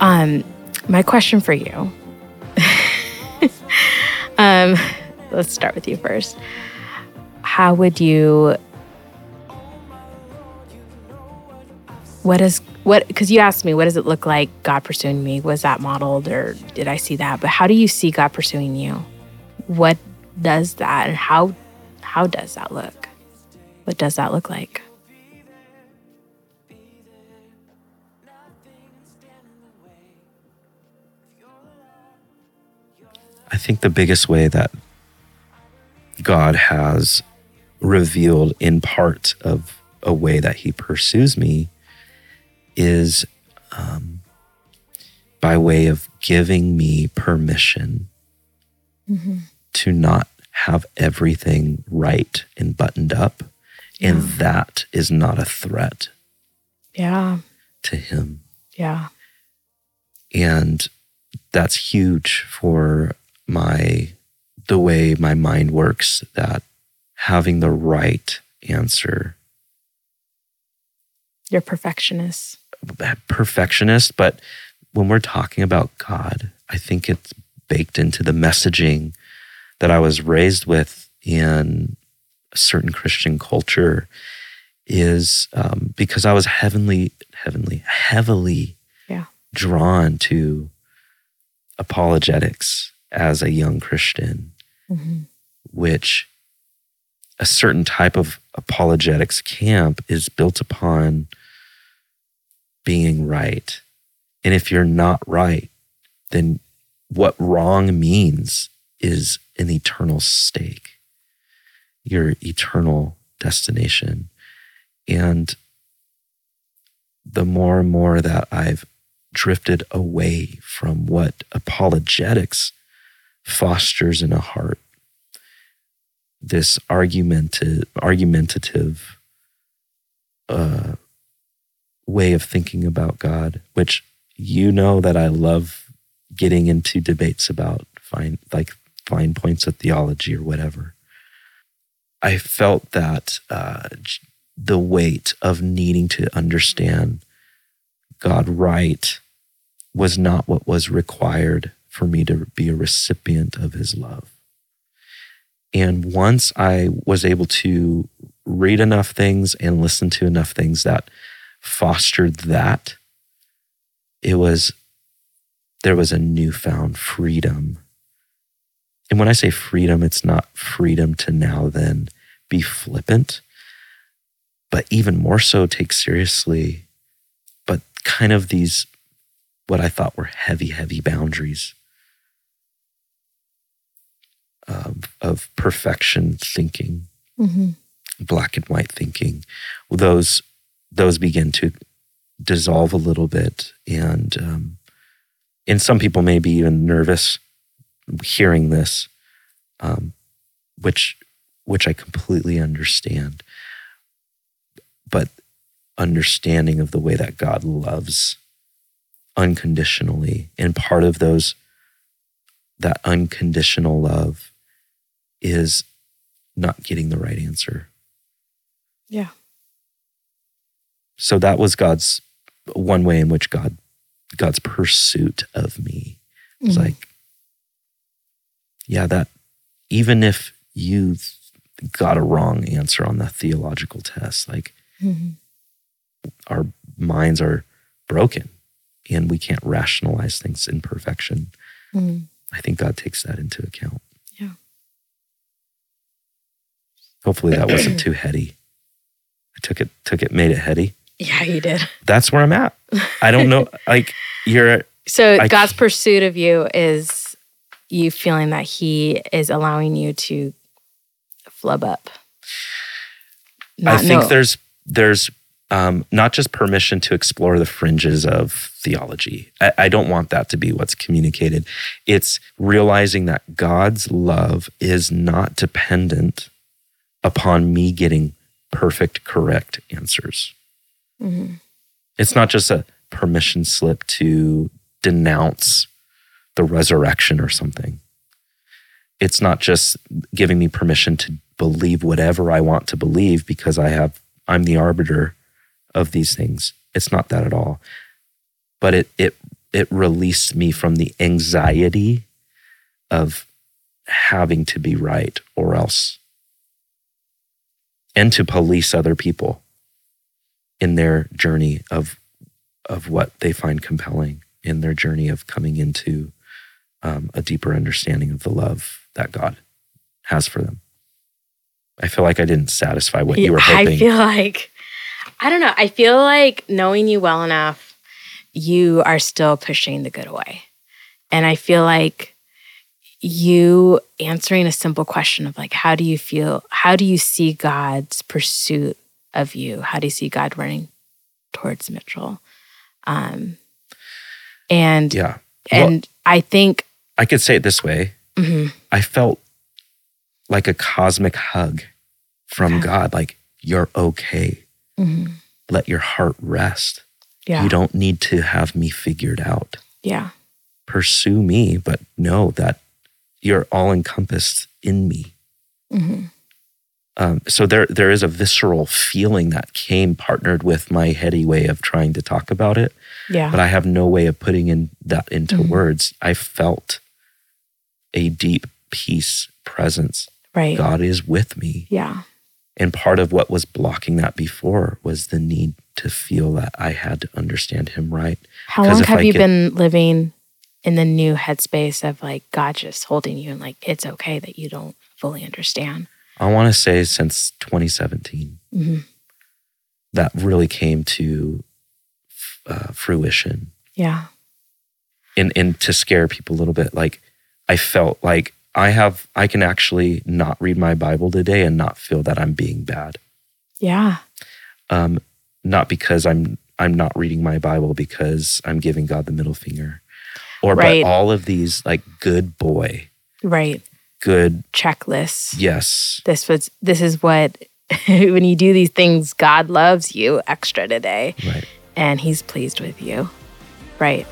Um, my question for you. um, let's start with you first. How would you? What is what? Because you asked me, what does it look like God pursuing me? Was that modeled, or did I see that? But how do you see God pursuing you? What does that, and how how does that look? What does that look like? I think the biggest way that God has revealed in part of a way that he pursues me is um, by way of giving me permission Mm-hmm. to not have everything right and buttoned up. And Yeah. that is not a threat Yeah, to him. yeah, And that's huge for my the way my mind works that having the right answer you're perfectionist. perfectionist but when we're talking about god i think it's baked into the messaging that i was raised with in a certain christian culture is um, because i was heavenly heavenly heavily Yeah. drawn to apologetics as a young christian Mm-hmm. which a certain type of apologetics camp is built upon being right. And if you're not right, then what wrong means is an eternal stake, your eternal destination. And the more and more that I've drifted away from what apologetics fosters in a heart, this argumentative, argumentative uh, way of thinking about God, which you know that I love getting into debates about fine, like fine points of theology or whatever. I felt that uh, the weight of needing to understand God right was not what was required for me to be a recipient of his love. And once I was able to read enough things and listen to enough things that fostered that, it was, there was a newfound freedom. And when I say freedom, it's not freedom to now then be flippant, but even more so take seriously, but kind of these, what I thought were heavy, heavy boundaries of, of perfection thinking, Mm-hmm. black and white thinking. Those those begin to dissolve a little bit, and um, and some people may be even nervous hearing this, um, which which I completely understand. But understanding of the way that God loves unconditionally, and part of those that unconditional love is not getting the right answer. Yeah. So that was God's one way in which God God's pursuit of me. It's Mhm. like, yeah, that even if you got a wrong answer on the theological test, like Mhm. our minds are broken and we can't rationalize things in perfection. Mhm. I think God takes that into account. Yeah. Hopefully that wasn't too heady. I took it, took it, made it heady. Yeah, you did. That's where I'm at. I don't know. like you're, So I- God's pursuit of you is you feeling that He is allowing you to flub up. I think know. there's, there's um, not just permission to explore the fringes of theology. I, I don't want that to be what's communicated. It's realizing that God's love is not dependent upon me getting perfect, correct answers. Mhm. It's not just a permission slip to denounce the resurrection or something. It's not just giving me permission to believe whatever I want to believe because I have I'm the arbiter of these things. It's not that at all. But it it it released me from the anxiety of having to be right or else and to police other people in their journey of of what they find compelling in their journey of coming into um, a deeper understanding of the love that God has for them. I feel like I didn't satisfy what you were hoping. I feel like, I don't know. I feel like knowing you well enough, you are still pushing the good away. And I feel like you answering a simple question of like, how do you feel? How do you see God's pursuit of you? How do you see God running towards Mitchell? Um, and yeah. and Well- I think I could say it this way. mhm, I felt like a cosmic hug from Okay. God, like, you're okay. mhm, Let your heart rest. yeah, You don't need to have me figured out. yeah, Pursue me, but know that you're all encompassed in me. mhm, Um, so there, there is a visceral feeling that came partnered with my heady way of trying to talk about it, yeah, but I have no way of putting in that into Mhm. words. I felt a deep peace presence. right, God is with me. yeah, And part of what was blocking that before was the need to feel that I had to understand him right. How long have I you could- been living in the new headspace of like God just holding you and like it's okay that you don't fully understand? I want to say since 2017, Mhm. that really came to uh, fruition. Yeah. And, and to scare people a little bit, like I felt like I have, I can actually not read my Bible today and not feel that I'm being bad. Yeah. Um, not because I'm, I'm not reading my Bible because I'm giving God the middle finger, or Right. but all of these like good boy, Right. good Checklists. yes, This was this is what when you do these things, God loves you extra today right. and he's pleased with you. Right.